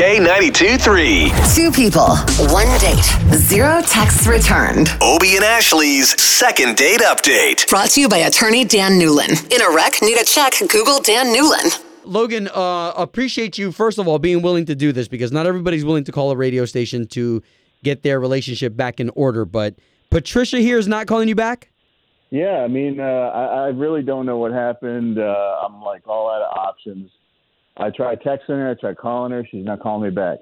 K92 3. Two people, one date, zero texts returned. Obie and Ashley's second date update. Brought to you by attorney Dan Newlin. In a wreck, need a check, Google Dan Newlin. Logan, uh, appreciate you first of all being willing to do this because not everybody's willing to call a radio station to get their relationship back in order. But Patricia here is not calling you back. Yeah, I mean, uh, I, I really don't know what happened. Uh, I'm like all out of options. I tried texting her, I tried calling her. She's not calling me back.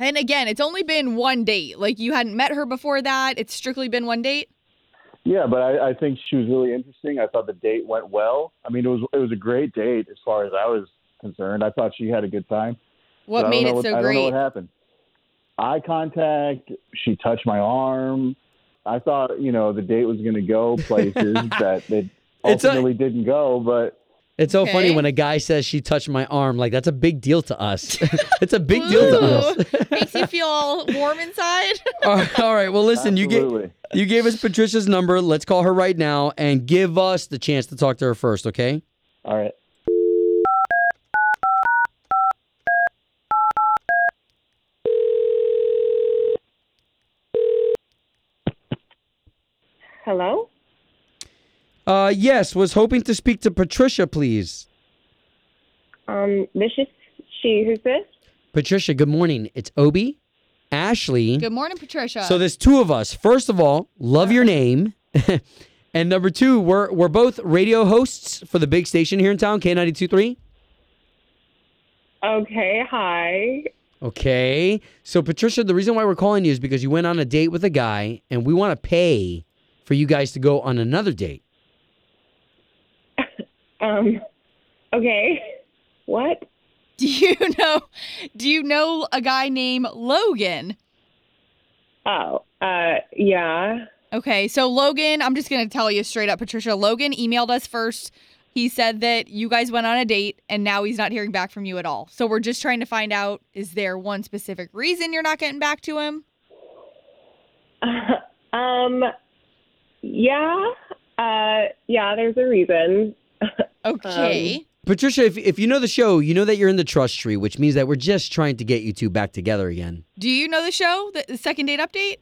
And again, it's only been one date. Like you hadn't met her before that. It's strictly been one date. Yeah, but I, I think she was really interesting. I thought the date went well. I mean, it was it was a great date as far as I was concerned. I thought she had a good time. What I made it what- so I don't know great? what happened. Eye contact. She touched my arm. I thought you know the date was going to go places that it It's a- ultimately didn't go. But It's so funny when a guy says she touched my arm. Like that's a big deal to us. it's a big deal to us. Makes you feel all warm inside. all right, all right. Well, listen, you gave you gave us Patricia's number. Let's call her right now and give us the chance to talk to her first. Okay. all right. Hello? Uh, yes. Was hoping to speak to Patricia, please. Um, this is she. Who's this? Patricia, good morning. It's Obie, Ashley. Good morning, Patricia. So there's two of us. First of all, love your name. and number two, we're we're both radio hosts for the big station here in town, K92.3. Okay, hi. Okay. So Patricia, the reason why we're calling you is because you went on a date with a guy and we want to pay for you guys to go on another date. Um, okay. What? do you know? Do you know a guy named Logan? Oh, uh, yeah. Okay, so Logan, I'm just gonna tell you straight up, Patricia. Logan emailed us first. He said that you guys went on a date and now he's not hearing back from you at all. So we're just trying to find out is there one specific reason you're not getting back to him? um, yeah. Uh, yeah. There's a reason. Okay. Patricia, if, if you know the show, you know that you're in the trust tree, which means that we're just trying to get you two back together again. Do you know the show, the, the second date update?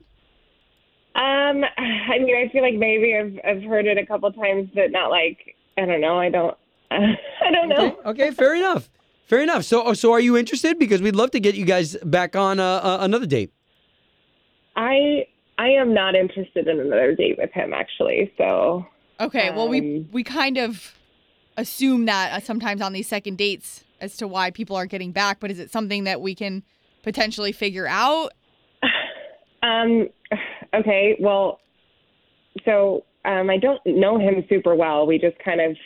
Um, I mean, I feel like maybe I've I've heard it a couple times, but not like I don't know. I don't. I don't know. Okay, okay, fair enough. Fair enough. So, so are you interested? Because we'd love to get you guys back on uh, uh, another date. I I am not interested in another date with him actually. So Okay, well we Um, we kind of assume that uh, sometimes on these second dates as to why people aren't getting back, but is it something that we can potentially figure out? Um, okay, well, so um, I don't know him super well. We just kind of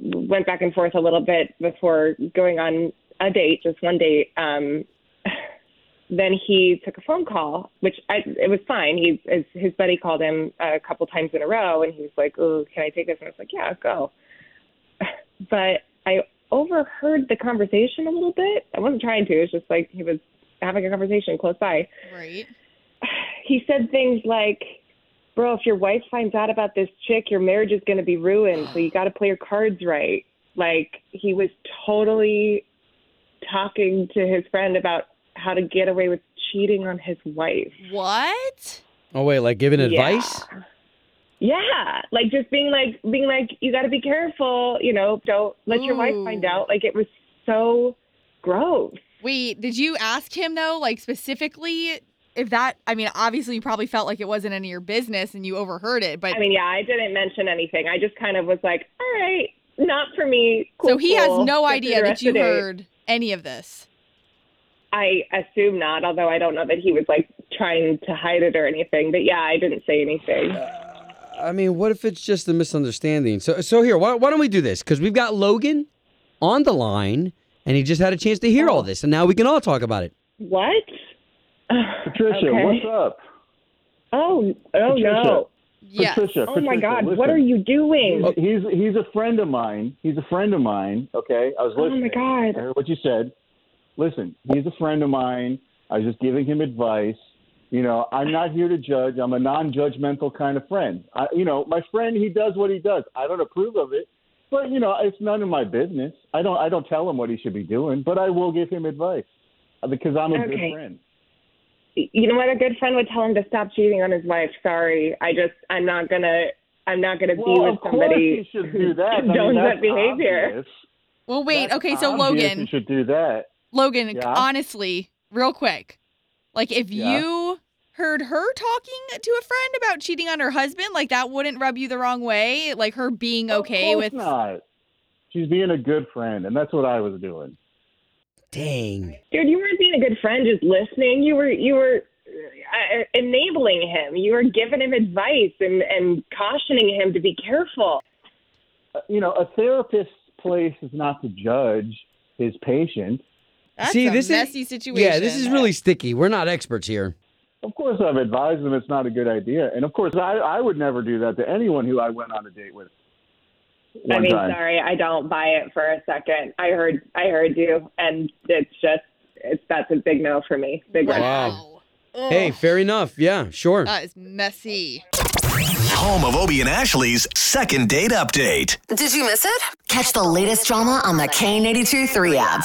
went back and forth a little bit before going on a date, just one date. Um, then he took a phone call, which I, it was fine. He his, his buddy called him a couple times in a row, and he was like, "Oh, can I take this?" And I was like, "Yeah, go." But I overheard the conversation a little bit. I wasn't trying to. It was just like he was having a conversation close by Right. he said things like, "Bro, if your wife finds out about this chick, your marriage is going to be ruined. So you got to play your cards right." Like he was totally talking to his friend about how to get away with cheating on his wife. What? Oh wait, like giving advice? Yeah. Yeah, like just being like being like you got to be careful, you know, don't let your wife find mm. out. Like it was so gross. Wait, did you ask him though, like specifically if that I mean, obviously you probably felt like it wasn't any of your business and you overheard it, but I mean, yeah, I didn't mention anything. I just kind of was like, "All right, not for me." Cool, so he has no Get idea that you of the day." heard any of this. I assume not, although I don't know that he was like trying to hide it or anything. But yeah, I didn't say anything. I mean, what if it's just a misunderstanding? So, so here, why, why don't we do this? Because we've got Logan on the line, and he just had a chance to hear all oh. this, and now we can all talk about it. What? Patricia, Okay. what's up? Oh, oh Patricia. no. Yes. Patricia, Oh my God, listen. what are you doing? He's he's a friend of mine. He's a friend of mine. Okay, I was listening. Oh my God. I heard what you said. Listen, he's a friend of mine. I was just giving him advice. You know, I'm not here to judge. I'm a non-judgmental kind of friend. I, you know, my friend, he does what he does. I don't approve of it, but you know, it's none of my business. I don't I don't tell him what he should be doing, but I will give him advice uh, because I'm a Okay. good friend. You know what? A good friend would tell him to stop cheating on his wife. Sorry, I just I'm not gonna I'm not gonna be with somebody he should who do that. I mean, condones that behavior. obvious. Well, wait. That's okay, so Logan, he should do that. Logan, Yeah? honestly, real quick, like if Yeah? you heard her talking to a friend about cheating on her husband, like that wouldn't rub you the wrong way, like her being okay of course with. not. She's being a good friend, and that's what I was doing. Dang. Dude, you weren't being a good friend, just listening. You were you were uh, enabling him. You were giving him advice and and cautioning him to be careful. Uh, You know, a therapist's place is not to judge his patient. That's See, a this is- messy situation. Yeah, this is really sticky. We're not experts here. Of course, I've advised them it's not a good idea, and of course, I, I would never do that to anyone who I went on a date with. One I mean, time. sorry, I don't buy it for a second. I heard I heard you, and it's just it's that's a big no for me. Big red. Wow. Ugh, Hey, fair enough. Yeah, sure. that is messy. Home of Obie and Ashley's second date update. Did you miss it? Catch the latest drama on the K92 3 app.